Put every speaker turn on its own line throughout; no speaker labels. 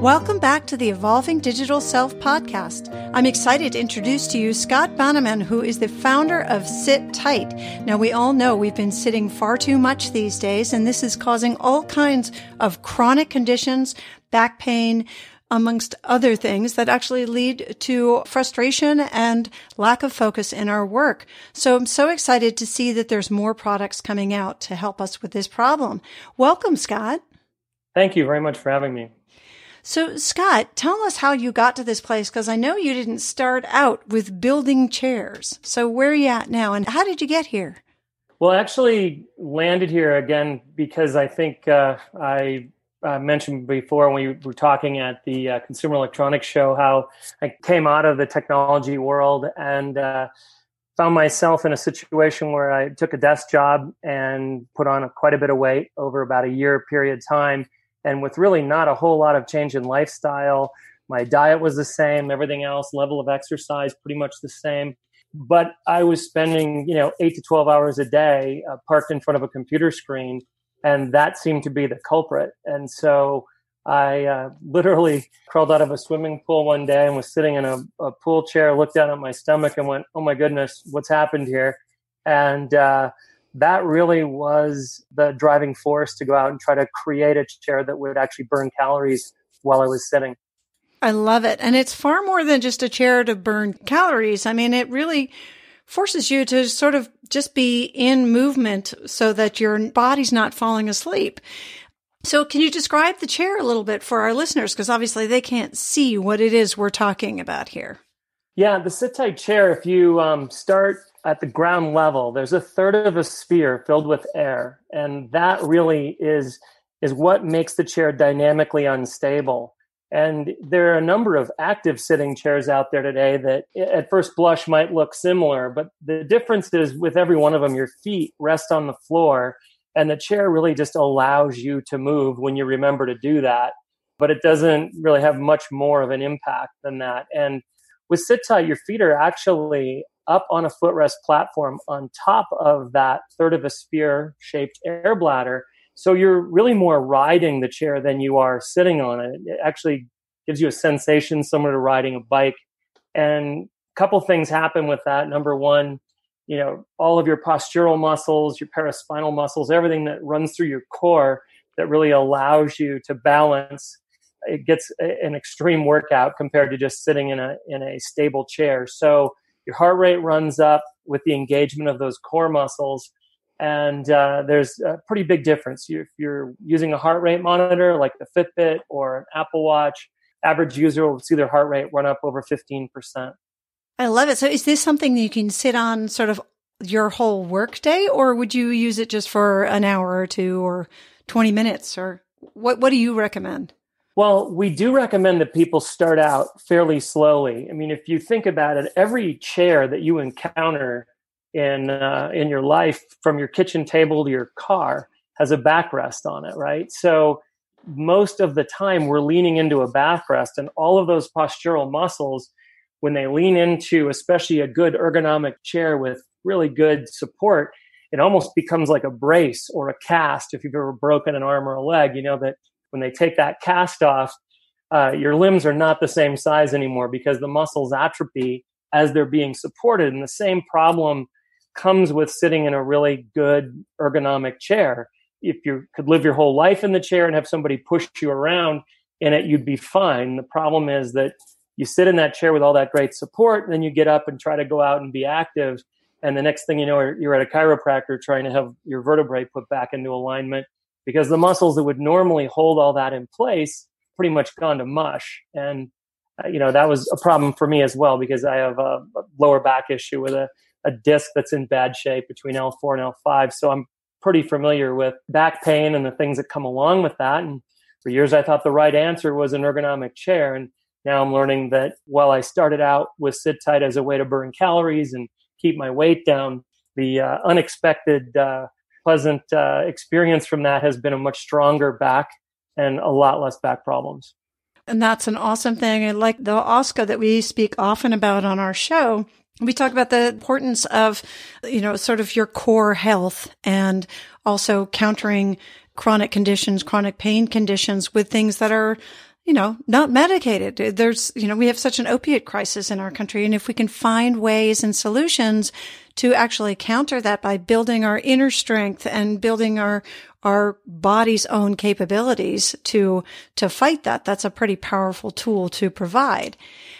Welcome back to the Evolving Digital Self podcast. I'm excited to introduce to you Scott Banneman, who is the founder of Sit Tight. Now, we all know we've been sitting far too much these days, and this is causing all kinds of chronic conditions, back pain, amongst other things that actually lead to frustration and lack of focus in our work. So I'm so excited to see that there's more products coming out to help us with this problem. Welcome, Scott.
Thank you very much for having me.
So, Scott, tell us how you got to this place because I know you didn't start out with building chairs. So, where are you at now and how did you get here?
Well, I actually landed here again because I think uh, I uh, mentioned before when we were talking at the uh, Consumer Electronics Show how I came out of the technology world and uh, found myself in a situation where I took a desk job and put on a, quite a bit of weight over about a year period of time and with really not a whole lot of change in lifestyle. My diet was the same, everything else, level of exercise pretty much the same. But I was spending, you know, eight to 12 hours a day uh, parked in front of a computer screen, and that seemed to be the culprit. And so I uh, literally crawled out of a swimming pool one day and was sitting in a, a, pool chair, looked down at my stomach, and went, "Oh my goodness, what's happened here?" And uh, that really was the driving force to go out and try to create a chair that would actually burn calories while I was sitting.
I love it. And it's far more than just a chair to burn calories. I mean, it really forces you to sort of just be in movement so that your body's not falling asleep. So can you describe the chair a little bit for our listeners? Because obviously they can't see what it is we're talking about here.
Yeah, the sit tight chair, if you um, start at the ground level, there's a third of a sphere filled with air, and that really is is what makes the chair dynamically unstable. And there are a number of active sitting chairs out there today that at first blush might look similar, but the difference is with every one of them, your feet rest on the floor and the chair really just allows you to move when you remember to do that. But it doesn't really have much more of an impact than that. And with sit tight, your feet are actually up on a footrest platform on top of that third of a sphere shaped air bladder. So you're really more riding the chair than you are sitting on it. It actually gives you a sensation similar to riding a bike. And a couple things happen with that. Number one, you know, all of your postural muscles, your paraspinal muscles, everything that runs through your core that really allows you to balance it gets an extreme workout compared to just sitting in a in a stable chair. So your heart rate runs up with the engagement of those core muscles. And uh, there's a pretty big difference. If you're using a heart rate monitor like the Fitbit or an Apple Watch, average user will see their heart rate run up over 15%.
I love it. So is this something that you can sit on sort of your whole workday or would you use it just for an hour or two or 20 minutes or what, what do you recommend?
Well, we do recommend that people start out fairly slowly. I mean, if you think about it, every chair that you encounter in uh, in your life, from your kitchen table to your car, has a backrest on it, right? So most of the time, we're leaning into a backrest, and all of those postural muscles, when they lean into, especially a good ergonomic chair with really good support, it almost becomes like a brace or a cast. If you've ever broken an arm or a leg, you know that when they take that cast off, uh, your limbs are not the same size anymore because the muscles atrophy as they're being supported. And the same problem comes with sitting in a really good ergonomic chair. If you could live your whole life in the chair and have somebody push you around in it, you'd be fine. The problem is that you sit in that chair with all that great support, and then you get up and try to go out and be active. And the next thing you know, you're at a chiropractor trying to have your vertebrae put back into alignment because the muscles that would normally hold all that in place pretty much gone to mush. And, uh, you know, that was a problem for me as well because I have a, a lower back issue with a, a disc that's in bad shape between L4 and L5. So I'm pretty familiar with back pain and the things that come along with that. And for years, I thought the right answer was an ergonomic chair. And now I'm learning that while I started out with sit tight as a way to burn calories and keep my weight down, the uh, unexpected, uh, pleasant uh, experience from that has been a much stronger back and a lot less back problems.
And that's an awesome thing. And like the OSCA that we speak often about on our show, we talk about the importance of, you know, sort of your core health and also countering chronic conditions, chronic pain conditions with things that are you know, not medicated. There's, you know, we have such an opiate crisis in our country. And if we can find ways and solutions to actually counter that by building our inner strength and building our, our body's own capabilities to, to fight that, that's a pretty powerful tool to provide.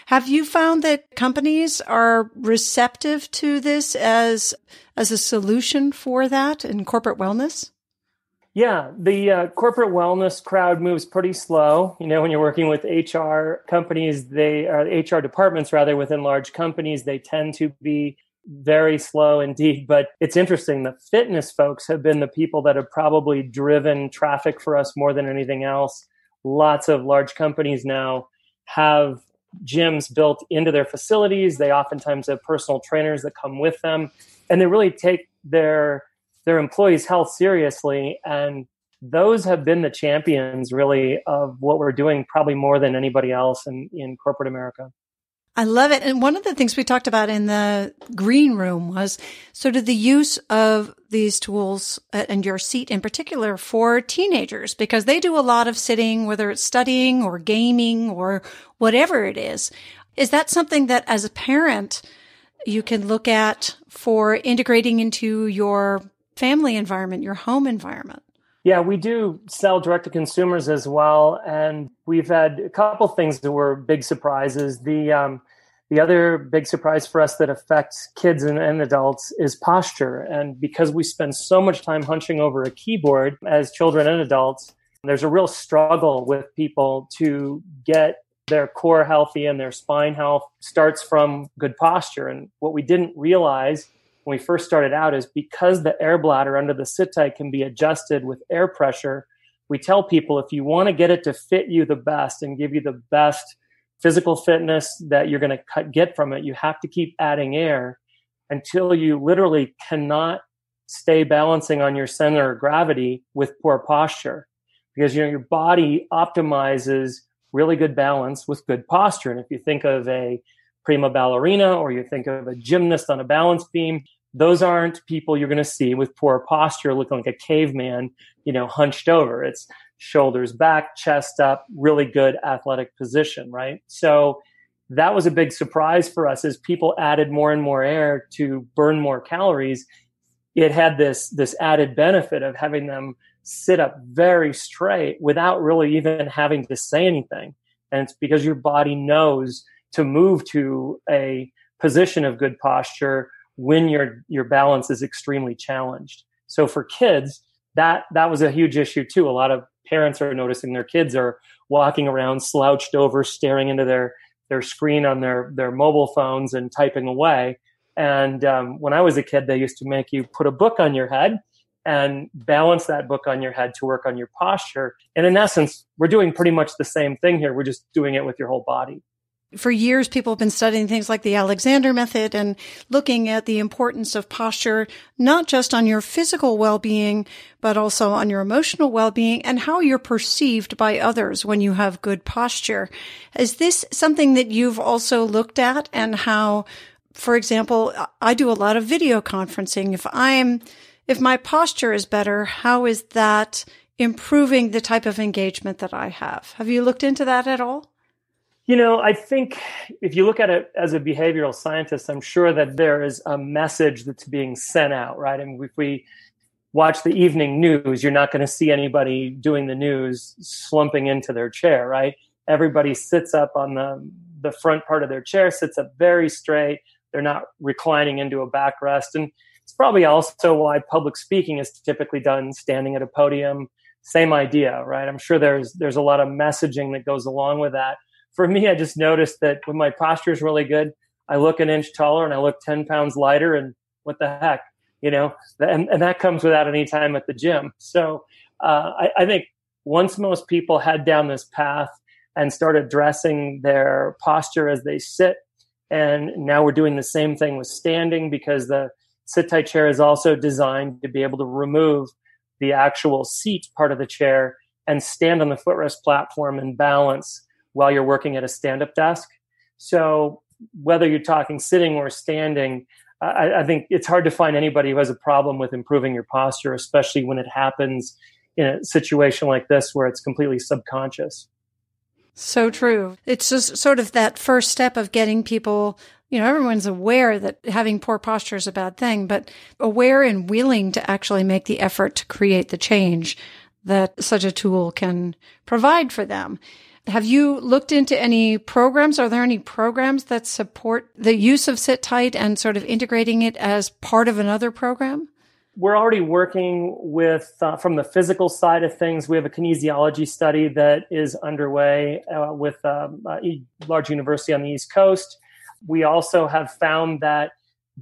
Have you found that companies are receptive to this as, as a solution for that in corporate wellness?
Yeah, the uh, corporate wellness crowd moves pretty slow. You know, when you're working with HR companies, they are HR departments rather within large companies, they tend to be very slow indeed. But it's interesting. The fitness folks have been the people that have probably driven traffic for us more than anything else. Lots of large companies now have gyms built into their facilities. They oftentimes have personal trainers that come with them, and they really take their their employees' health seriously. And those have been the champions, really, of what we're doing, probably more than anybody else in, in corporate America.
I love it. And one of the things we talked about in the green room was sort of the use of these tools uh, and your seat in particular for teenagers because they do a lot of sitting, whether it's studying or gaming or whatever it is. Is that something that as a parent you can look at for integrating into your family environment, your home environment.
Yeah, we do sell direct to consumers as well, and we've had a couple things that were big surprises. The um, the other big surprise for us that affects kids and, and, adults is posture, and because we spend so much time hunching over a keyboard as children and adults, there's a real struggle with people to get their core healthy and their spine health starts from good posture. And what we didn't realize when we first started out is because the air bladder under the sit tight can be adjusted with air pressure. We tell people if you want to get it to fit you the best and give you the best physical fitness that you're going to get from it, you have to keep adding air until you literally cannot stay balancing on your center of gravity with poor posture because you know your body optimizes really good balance with good posture and if you think of a prima ballerina or you think of a gymnast on a balance beam, those aren't people you're going to see with poor posture looking like a caveman, you know, hunched over. It's shoulders back, chest up, really good athletic position, right? So that was a big surprise for us as people added more and more air to burn more calories. It had this this added benefit of having them sit up very straight without really even having to say anything. And it's because your body knows to move to a position of good posture when your your balance is extremely challenged. So for kids, that that was a huge issue too. A lot of parents are noticing their kids are walking around slouched over, staring into their their screen on their their mobile phones and typing away. And um, when I was a kid, they used to make you put a book on your head and balance that book on your head to work on your posture. And in essence, we're doing pretty much the same thing here. We're just doing it with your whole body
for years, people have been studying things like the Alexander method and looking at the importance of posture, not just on your physical well-being, but also on your emotional well-being and how you're perceived by others when you have good posture. Is this something that you've also looked at and how, for example, I do a lot of video conferencing. If I'm, if my posture is better, how is that improving the type of engagement that I have? Have you looked into that at all?
You know, I think if you look at it as a behavioral scientist, I'm sure that there is a message that's being sent out, right? I mean, if we watch the evening news, you're not going to see anybody doing the news slumping into their chair, right? Everybody sits up on the the front part of their chair, sits up very straight. They're not reclining into a backrest, and it's probably also why public speaking is typically done standing at a podium. Same idea, right? I'm sure there's there's a lot of messaging that goes along with that for me, I just noticed that when my posture is really good, I look an inch taller and I look 10 pounds lighter. And what the heck, you know, and, and that comes without any time at the gym. So uh, I, I think once most people head down this path and start addressing their posture as they sit, and now we're doing the same thing with standing because the Sit Tight chair is also designed to be able to remove the actual seat part of the chair and stand on the footrest platform and balance while you're working at a stand up desk. So, whether you're talking sitting or standing, I, I, think it's hard to find anybody who has a problem with improving your posture, especially when it happens in a situation like this where it's completely subconscious.
So true. It's just sort of that first step of getting people, you know, everyone's aware that having poor posture is a bad thing, but aware and willing to actually make the effort to create the change that such a tool can provide for them. Have you looked into any programs? Are there any programs that support the use of Sit Tight and sort of integrating it as part of another program?
We're already working with, uh, from the physical side of things, we have a kinesiology study that is underway uh, with um, a large university on the East Coast. We also have found that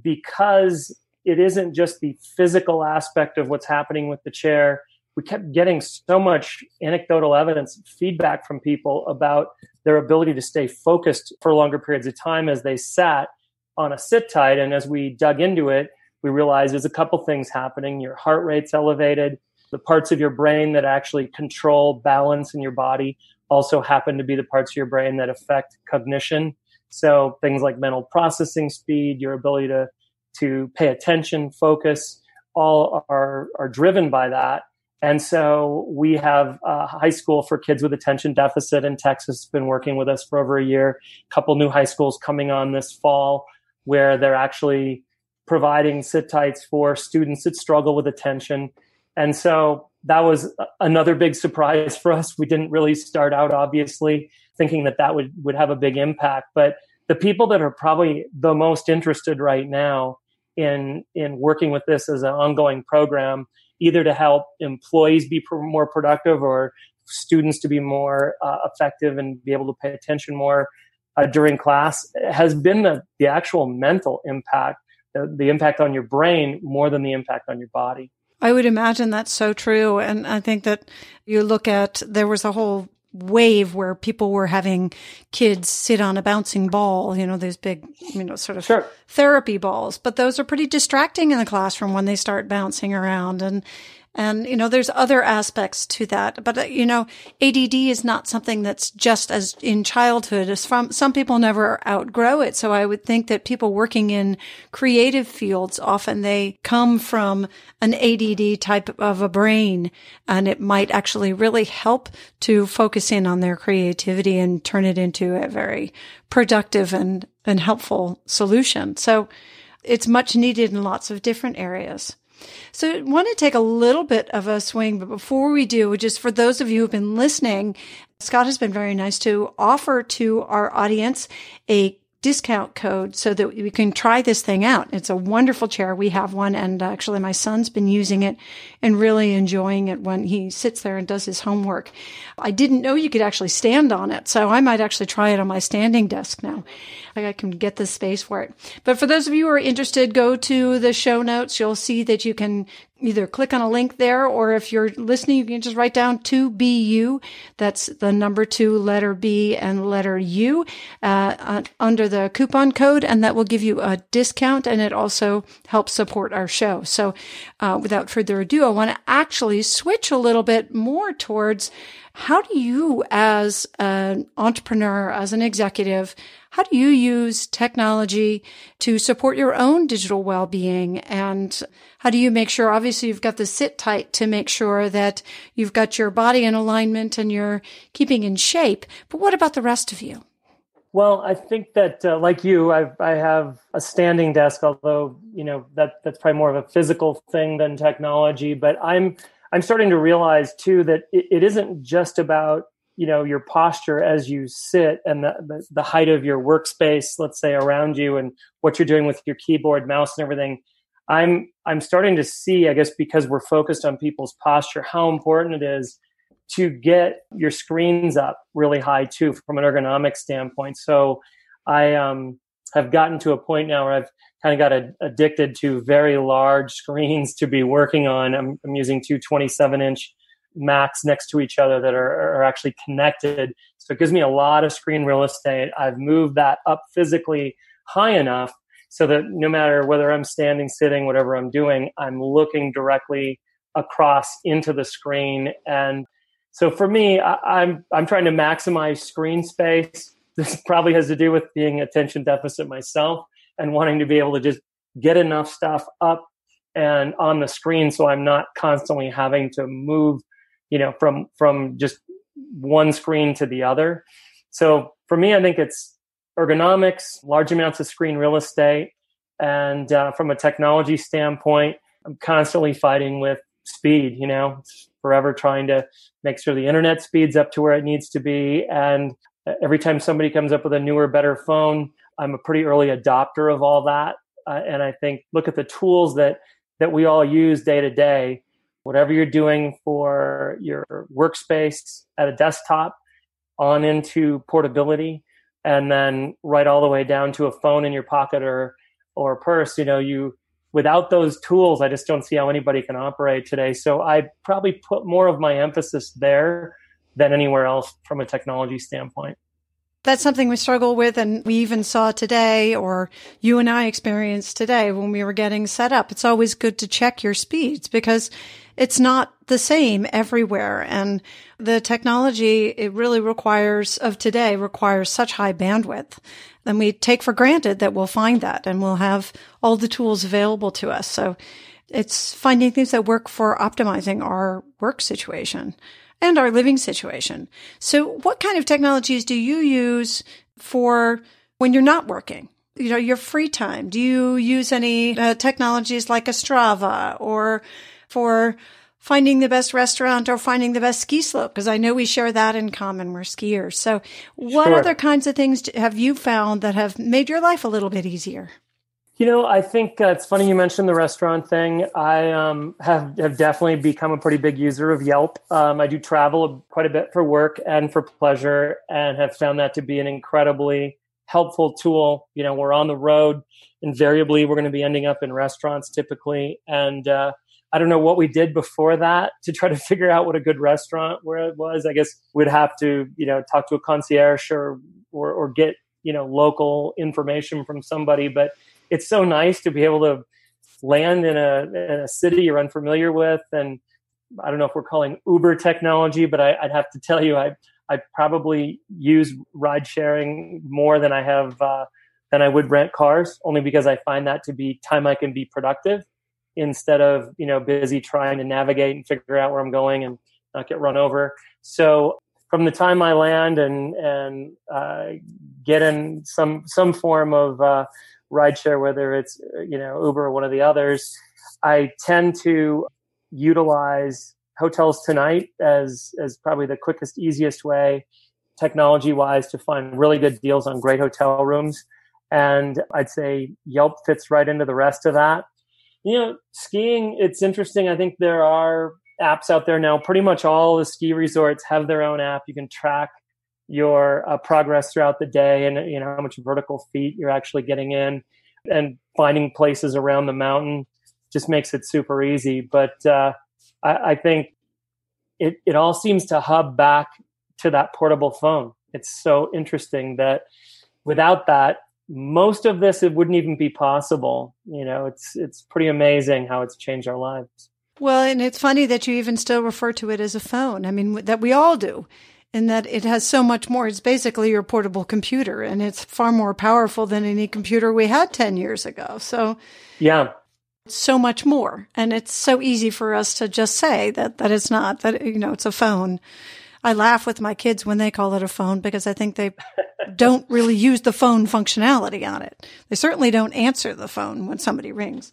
because it isn't just the physical aspect of what's happening with the chair, we kept getting so much anecdotal evidence, feedback from people about their ability to stay focused for longer periods of time as they sat on a sit tight. And as we dug into it, we realized there's a couple things happening. Your heart rate's elevated. The parts of your brain that actually control balance in your body also happen to be the parts of your brain that affect cognition. So things like mental processing speed, your ability to to pay attention, focus, all are are driven by that. And so we have a high school for kids with attention deficit in Texas been working with us for over a year. A couple new high schools coming on this fall where they're actually providing sit tights for students that struggle with attention. And so that was another big surprise for us. We didn't really start out obviously thinking that that would would have a big impact, but the people that are probably the most interested right now in in working with this as an ongoing program either to help employees be more productive or students to be more uh, effective and be able to pay attention more uh, during class has been the, the actual mental impact, the, the impact on your brain more than the impact on your body.
I would imagine that's so true. And I think that you look at, there was a whole wave where people were having kids sit on a bouncing ball, you know, those big, you know, sort of sure. therapy balls, but those are pretty distracting in the classroom when they start bouncing around. And and, you know, there's other aspects to that. But, uh, you know, ADD is not something that's just as in childhood as from some people never outgrow it. So I would think that people working in creative fields often they come from an ADD type of a brain and it might actually really help to focus in on their creativity and turn it into a very productive and, and helpful solution. So it's much needed in lots of different areas. So I want to take a little bit of a swing, but before we do, just for those of you who've been listening, Scott has been very nice to offer to our audience a discount code so that we can try this thing out. It's a wonderful chair. We have one and actually my son's been using it and really enjoying it when he sits there and does his homework. I didn't know you could actually stand on it. So I might actually try it on my standing desk now. I can get the space for it. But for those of you who are interested, go to the show notes. You'll see that you can either click on a link there or if you're listening, you can just write down 2BU. That's the number two, letter B and letter U, uh, under the coupon code. And that will give you a discount and it also helps support our show. So, uh, without further ado, I want to actually switch a little bit more towards how do you as an entrepreneur, as an executive, how do you use technology to support your own digital well-being? And how do you make sure, obviously you've got the sit tight to make sure that you've got your body in alignment and you're keeping in shape. But what about the rest of you?
Well, I think that, uh, like you, I've, I have a standing desk, although you know that that's probably more of a physical thing than technology. But I'm I'm starting to realize too that it, it isn't just about you know your posture as you sit and the, the, the, height of your workspace let's say around you and what you're doing with your keyboard mouse and everything i'm i'm starting to see i guess because we're focused on people's posture how important it is to get your screens up really high too from an ergonomic standpoint so i um, have gotten to a point now where i've kind of got a, addicted to very large screens to be working on i'm, I'm using two 27 inch Macs next to each other that are, are actually connected. So it gives me a lot of screen real estate. I've moved that up physically high enough so that no matter whether I'm standing, sitting, whatever I'm doing, I'm looking directly across into the screen. And so for me, I, I'm I'm trying to maximize screen space. This probably has to do with being attention deficit myself and wanting to be able to just get enough stuff up and on the screen so I'm not constantly having to move, you know, from from just one screen to the other. So for me, I think it's ergonomics, large amounts of screen real estate, and uh, from a technology standpoint, I'm constantly fighting with speed. You know, forever trying to make sure the internet speeds up to where it needs to be, and every time somebody comes up with a newer, better phone, I'm a pretty early adopter of all that. Uh, and I think look at the tools that that we all use day to day. Whatever you're doing for your workspace at a desktop, on into portability, and then right all the way down to a phone in your pocket or or purse. You know, you without those tools, I just don't see how anybody can operate today. So I probably put more of my emphasis there than anywhere else from a technology standpoint.
That's something we struggle with and we even saw today or you and I experienced today when we were getting set up. It's always good to check your speeds because it's not the same everywhere. And the technology it really requires of today requires such high bandwidth. And we take for granted that we'll find that and we'll have all the tools available to us. So it's finding things that work for optimizing our work situation and our living situation. So what kind of technologies do you use for when you're not working? You know, your free time. Do you use any uh, technologies like a Strava or for finding the best restaurant or finding the best ski slope? Because I know we share that in common. We're skiers. So what sure. other kinds of things have you found that have made your life a little bit easier?
You know, I think uh, it's funny you mentioned the restaurant thing. I um, have have definitely become a pretty big user of Yelp. Um, I do travel quite a bit for work and for pleasure, and have found that to be an incredibly helpful tool. You know, we're on the road. Invariably, we're going to be ending up in restaurants typically, and uh, I don't know what we did before that to try to figure out what a good restaurant where it was. I guess we'd have to, you know, talk to a concierge or or, or get you know local information from somebody, but it's so nice to be able to land in a in a city you're unfamiliar with. And I don't know if we're calling Uber technology, but I, would have to tell you, I I probably use ride sharing more than I have uh, than I would rent cars, only because I find that to be time I can be productive instead of you know busy trying to navigate and figure out where I'm going and not get run over. So from the time I land and and uh, get in some some form of uh, rideshare, whether it's you know Uber or one of the others, I tend to utilize hotels tonight as as probably the quickest, easiest way, technology wise, to find really good deals on great hotel rooms. And I'd say Yelp fits right into the rest of that. You know, skiing, it's interesting. I think there are apps out there now. Pretty much all the ski resorts have their own app. You can track your uh, progress throughout the day and you know how much vertical feet you're actually getting in and finding places around the mountain just makes it super easy but uh, I, I, think it, it all seems to hub back to that portable phone it's so interesting that without that most of this it wouldn't even be possible you know it's it's pretty amazing how it's changed our lives
well and it's funny that you even still refer to it as a phone i mean that we all do in that it has so much more. It's basically your portable computer and it's far more powerful than any computer we had 10 years ago. So,
yeah.
So much more. And it's so easy for us to just say that, that it's not, that, you know, it's a phone. I laugh with my kids when they call it a phone because I think they don't really use the phone functionality on it. They certainly don't answer the phone when somebody rings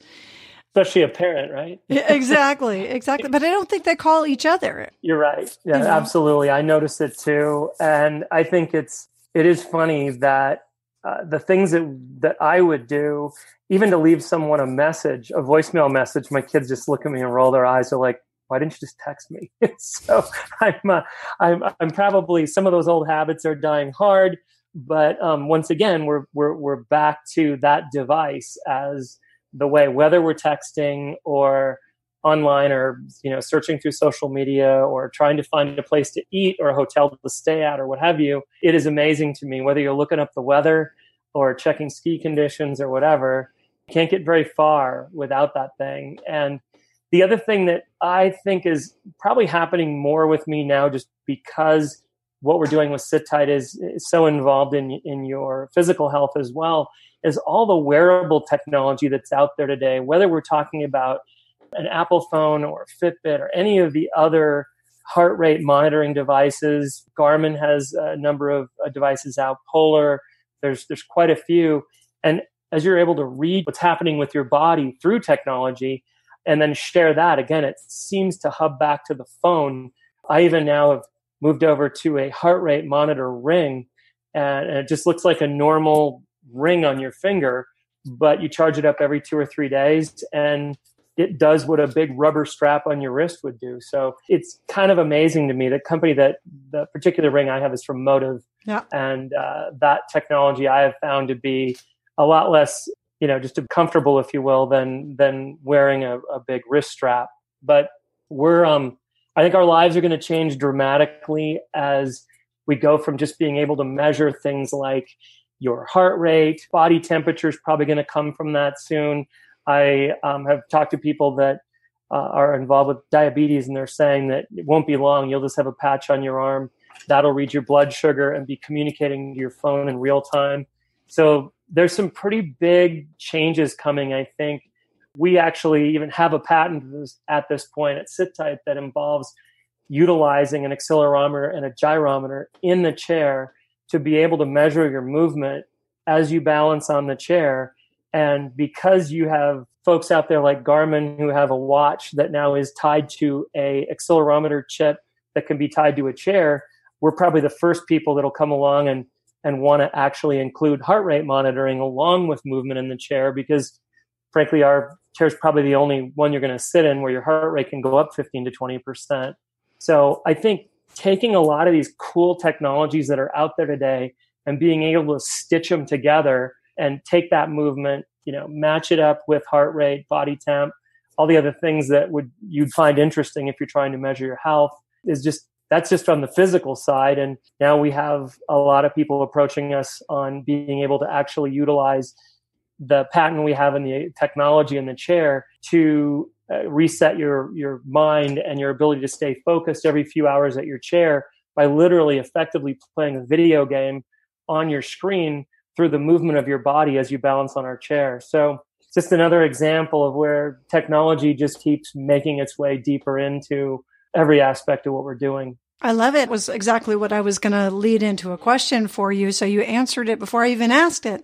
especially a parent, right?
exactly, exactly. But I don't think they call each other.
You're right. Yeah, you know? absolutely. I noticed it too, and I think it's it is funny that uh, the things that that I would do, even to leave someone a message, a voicemail message, my kids just look at me and roll their eyes. They're like, "Why didn't you just text me?" so I'm, uh, I'm I'm probably some of those old habits are dying hard. But um, once again, we're we're we're back to that device as the way, whether we're texting or online or you know searching through social media or trying to find a place to eat or a hotel to stay at or what have you it is amazing to me whether you're looking up the weather or checking ski conditions or whatever. You can't get very far without that thing. And the other thing that I think is probably happening more with me now, just because what we're doing with Sit Tight is, is so involved in in your physical health as well, is all the wearable technology that's out there today. Whether we're talking about an Apple phone or Fitbit or any of the other heart rate monitoring devices, Garmin has a number of uh, devices out. Polar, there's there's quite a few, and as you're able to read what's happening with your body through technology and then share that. Again it seems to hub back to the phone. I even now have moved over to a heart rate monitor ring and it just looks like a normal ring on your finger but you charge it up every two or three days and it does what a big rubber strap on your wrist would do. So it's kind of amazing to me. The company that the particular ring i have is from Motiv.
Yeah.
and uh, that technology i have found to be a lot less you know, just comfortable, if you will, than than wearing a, a big wrist strap. But we're, um, I think our lives are going to change dramatically as we go from just being able to measure things like your heart rate, body temperature is probably going to come from that soon. I um, have talked to people that uh, are involved with diabetes, and they're saying that it won't be long. You'll just have a patch on your arm that'll read your blood sugar and be communicating to your phone in real time. So there's some pretty big changes coming, I think. We actually even have a patent at this point at SitTight that involves utilizing an accelerometer and a gyrometer in the chair to be able to measure your movement as you balance on the chair. And because you have folks out there like Garmin who have a watch that now is tied to a accelerometer chip that can be tied to a chair, we're probably the first people that'll come along and and want to actually include heart rate monitoring along with movement in the chair because frankly our chair is probably the only one you're going to sit in where your heart rate can go up 15 to 20% so i think taking a lot of these cool technologies that are out there today and being able to stitch them together and take that movement you know match it up with heart rate body temp all the other things that would you'd find interesting if you're trying to measure your health is just that's just on the physical side. And now we have a lot of people approaching us on being able to actually utilize the patent we have in the technology in the chair to uh, reset your your mind and your ability to stay focused every few hours at your chair by literally effectively playing a video game on your screen through the movement of your body as you balance on our chair. So just another example of where technology just keeps making its way deeper into every aspect of what we're doing.
I love it. it was exactly what I was going to lead into a question for you. So you answered it before I even asked it.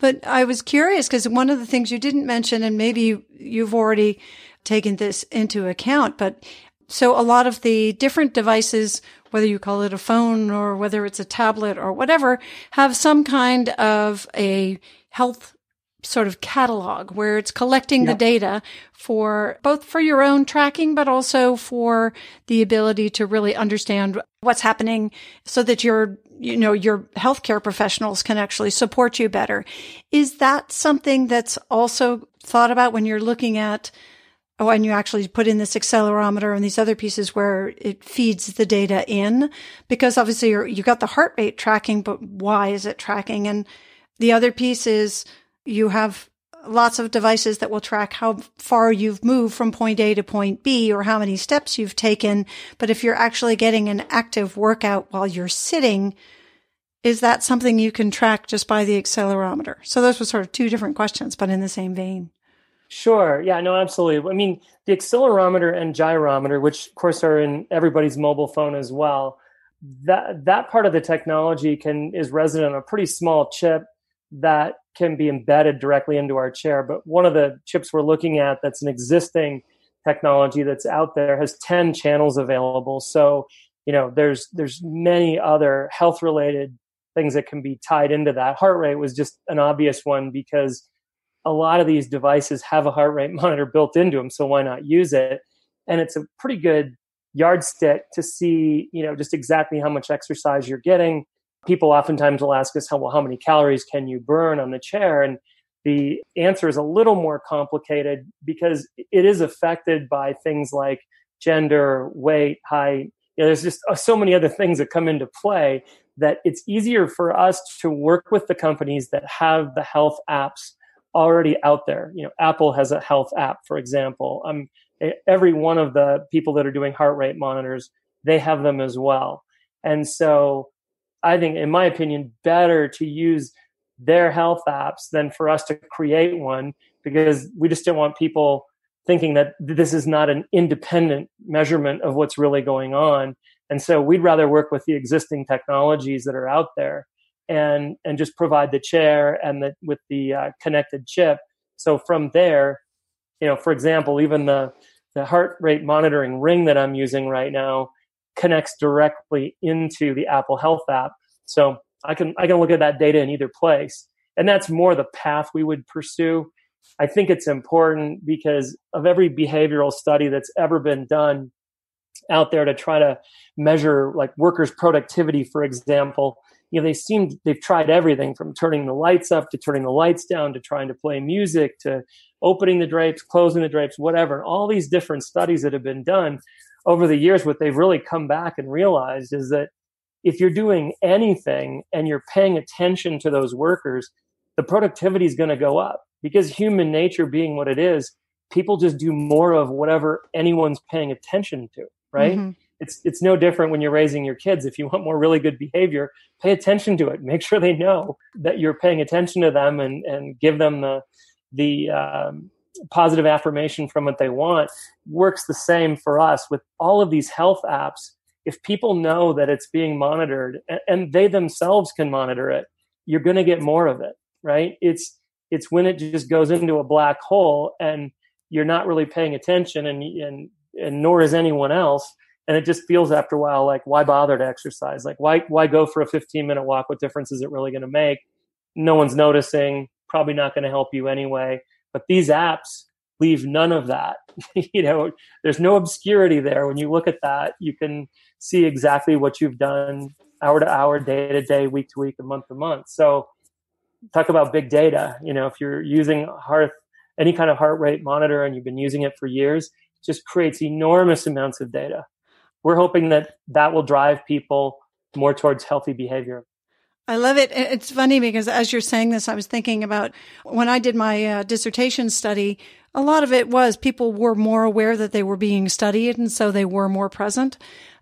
But I was curious because one of the things you didn't mention, and maybe you've already taken this into account, but so a lot of the different devices, whether you call it a phone or whether it's a tablet or whatever, have some kind of a health sort of catalog where it's collecting the data for both for your own tracking, but also for the ability to really understand what's happening so that your, you know, your healthcare professionals can actually support you better. Is that something that's also thought about when you're looking at Oh, and you actually put in this accelerometer and these other pieces where it feeds the data in because obviously you you got the heart rate tracking, but why is it tracking? And the other piece is you have lots of devices that will track how far you've moved from point A to point B or how many steps you've taken. But if you're actually getting an active workout while you're sitting, is that something you can track just by the accelerometer? So those were sort of two different questions, but in the same vein.
Sure. Yeah, no, absolutely. I mean, the accelerometer and gyrometer, which of course are in everybody's mobile phone as well, that that part of the technology can is resident on a pretty small chip that can be embedded directly into our chair. But one of the chips we're looking at that's an existing technology that's out there has 10 channels available. So, you know, there's there's many other health related things that can be tied into that. Heart rate was just an obvious one because a lot of these devices have a heart rate monitor built into them, so why not use it? And it's a pretty good yardstick to see, you know, just exactly how much exercise you're getting, people oftentimes will ask us how well how many calories can you burn on the chair and the answer is a little more complicated because it is affected by things like gender weight height you know, there's just uh, so many other things that come into play that it's easier for us to work with the companies that have the health apps already out there. You know, Apple has a health app, for example. Um, every one of the people that are doing heart rate monitors, they have them as well. And so I think, in my opinion, better to use their health apps than for us to create one because we just don't want people thinking that this is not an independent measurement of what's really going on. And so we'd rather work with the existing technologies that are out there and and just provide the chair and the with the uh, connected chip. So from there, you know, for example, even the the heart rate monitoring ring that I'm using right now connects directly into the Apple Health app. So I can I can look at that data in either place. And that's more the path we would pursue. I think it's important because of every behavioral study that's ever been done out there to try to measure like workers' productivity, for example. You know, they seem they've tried everything from turning the lights up to turning the lights down to trying to play music to opening the drapes, closing the drapes, whatever. All these different studies that have been done over the years, what they've really come back and realized is that if you're doing anything and you're paying attention to those workers, the productivity is going to go up because human nature being what it is, people just do more of whatever anyone's paying attention to, right? Mm-hmm. It's it's no different when you're raising your kids. If you want more really good behavior, pay attention to it. Make sure they know that you're paying attention to them and and give them the the um, positive affirmation from what they want. Works the same for us with all of these health apps. If people know that it's being monitored and, they themselves can monitor it, you're going to get more of it, right? It's it's when it just goes into a black hole and you're not really paying attention and and and nor is anyone else and it just feels after a while like why bother to exercise like why why go for a 15 minute walk what difference is it really going to make no one's noticing probably not going to help you anyway but these apps leave none of that you know there's no obscurity there when you look at that you can see exactly what you've done hour to hour day to day week to week and month to month so talk about big data. You know, if you're using heart, any kind of heart rate monitor and you've been using it for years, it just creates enormous amounts of data. We're hoping that that will drive people more towards healthy behavior.
I love it. It's funny because as you're saying this, I was thinking about when I did my uh, dissertation study, a lot of it was people were more aware that they were being studied and so they were more present.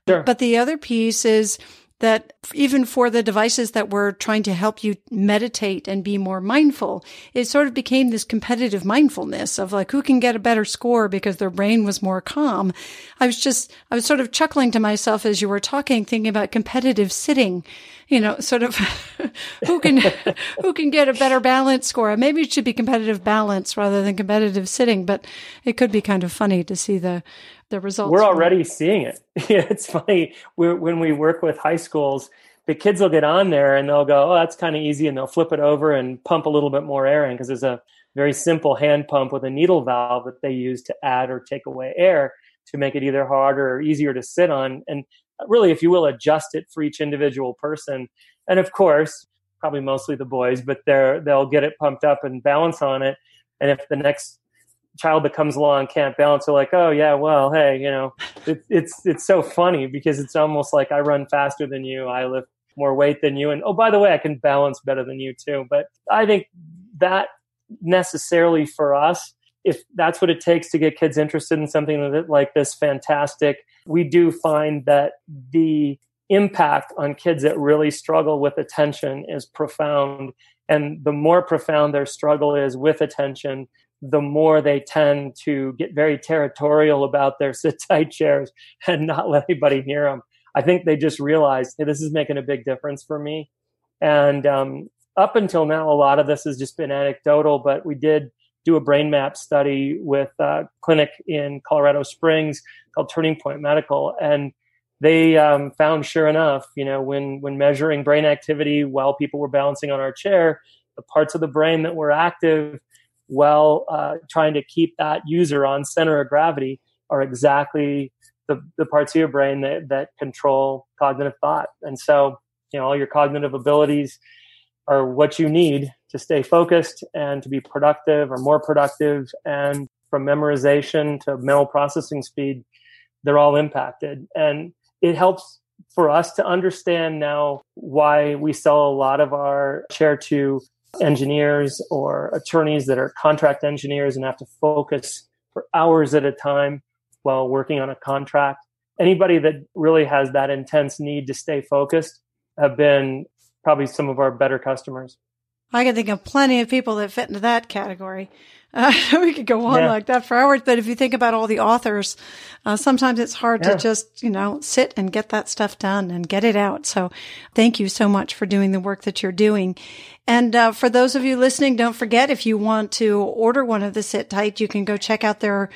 Sure. But the other piece is that even for the devices that were trying to help you meditate and be more mindful, it sort of became this competitive mindfulness of like who can get a better score because their brain was more calm. I was just, I was sort of chuckling to myself as you were talking, thinking about competitive sitting, you know, sort of who can, who can get a better balance score. Maybe it should be competitive balance rather than competitive sitting, but it could be kind of funny to see the, the results.
We're already seeing it. it's funny We're, when we work with high schools, the kids will get on there and they'll go, "Oh, that's kind of easy," and they'll flip it over and pump a little bit more air in because there's a very simple hand pump with a needle valve that they use to add or take away air to make it either harder or easier to sit on. And uh, really, if you will, adjust it for each individual person. And of course, probably mostly the boys, but they're they'll get it pumped up and balance on it. And if the next child that comes along can't balance are like oh yeah well hey you know. It, it's it's so funny because it's almost like i run faster than you i lift more weight than you and oh by the way i can balance better than you too but i think that necessarily for us if that's what it takes to get kids interested in something like this fantastic. We do find that the impact on kids that really struggle with attention is profound and the more profound their struggle is with attention the more they tend to get very territorial about their sit tight chairs and not let anybody near them. I think they just realized, hey, this is making a big difference for me. And um, up until now, a lot of this has just been anecdotal, but we did do a brain map study with a clinic in Colorado Springs called Turning Point Medical. And they um, found, sure enough, you know, when, when measuring brain activity while people were balancing on our chair, the parts of the brain that were active while uh, trying to keep that user on center of gravity are exactly the, the parts of your brain that, that control cognitive thought. And so, you know, all your cognitive abilities are what you need to stay focused and to be productive or more productive. And from memorization to mental processing speed, they're all impacted. And it helps for us to understand now why we sell a lot of our chair to engineers or attorneys that are contract engineers and have to focus for hours at a time while working on a contract. Anybody that really has that intense need to stay focused have been probably some of our better customers.
I can think of plenty of people that fit into that category. Uh, we could go on yeah. like that for hours, but if you think about all the authors, uh, sometimes it's hard yeah. to just, you know, sit and get that stuff done and get it out. So thank you so much for doing the work that you're doing. And uh, for those of you listening, don't forget if you want to order one of the Sit Tight, you can go check out their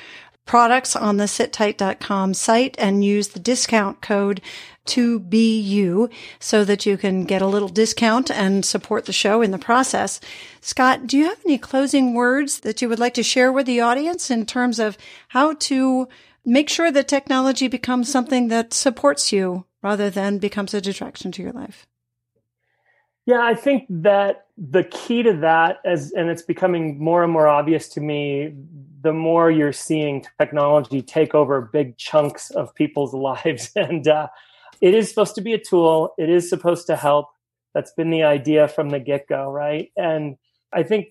products on the sittight.com site and use the discount code to be you so that you can get a little discount and support the show in the process. Scott, do you have any closing words that you would like to share with the audience in terms of how to make sure that technology becomes something that supports you rather than becomes a distraction to your life?
Yeah, I think that the key to that, as and it's becoming more and more obvious to me, the more you're seeing technology take over big chunks of people's lives, and uh, it is supposed to be a tool. It is supposed to help. That's been the idea from the get go, right? And I think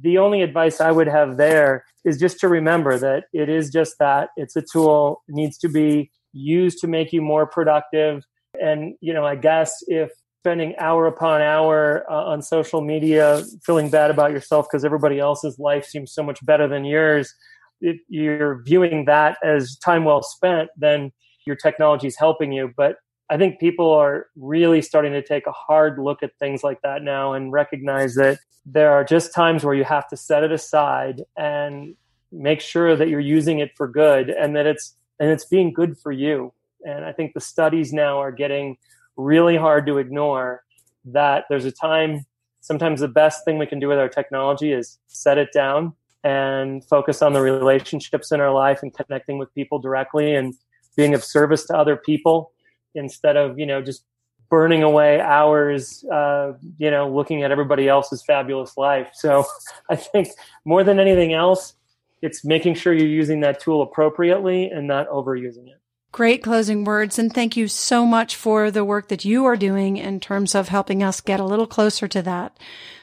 the only advice I would have there is just to remember that it is just that it's a tool, it needs to be used to make you more productive. And, you know, I guess if spending hour upon hour uh, on social media, feeling bad about yourself because everybody else's life seems so much better than yours, if you're viewing that as time well spent, then your technology is helping you. But I think people are really starting to take a hard look at things like that now and recognize that there are just times where you have to set it aside and make sure that you're using it for good and that it's and it's being good for you. And I think the studies now are getting really hard to ignore that there's a time sometimes the best thing we can do with our technology is set it down and focus on the relationships in our life and connecting with people directly and being of service to other people instead of you know just burning away hours uh, you know looking at everybody else's fabulous life. So i think more than anything else it's making sure you're using that tool appropriately and not overusing it
Great closing words. And thank you so much for the work that you are doing in terms of helping us get a little closer to that.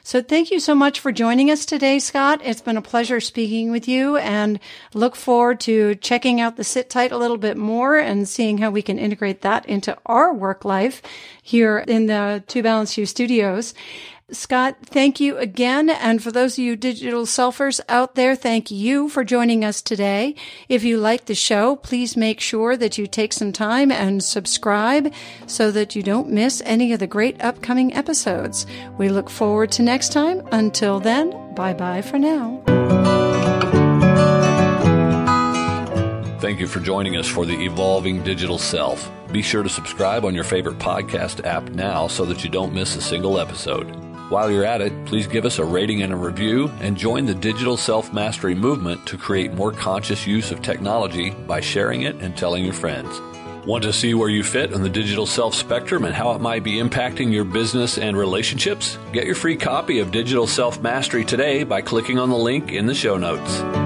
So thank you so much for joining us today, Scott. It's been a pleasure speaking with you and look forward to checking out the sit tight a little bit more and seeing how we can integrate that into our work life here in the Two Balance You studios. Scott, thank you again. And for those of you digital selfers out there, thank you for joining us today. If you like the show, please make sure that you take some time and subscribe so that you don't miss any of the great upcoming episodes. We look forward to next time. Until then, bye bye for now.
Thank you for joining us for the Evolving Digital Self. Be sure to subscribe on your favorite podcast app now so that you don't miss a single episode. While you're at it, please give us a rating and a review and join the digital self mastery movement to create more conscious use of technology by sharing it and telling your friends. Want to see where you fit on the digital self spectrum and how it might be impacting your business and relationships? Get your free copy of Digital Self Mastery today by clicking on the link in the show notes.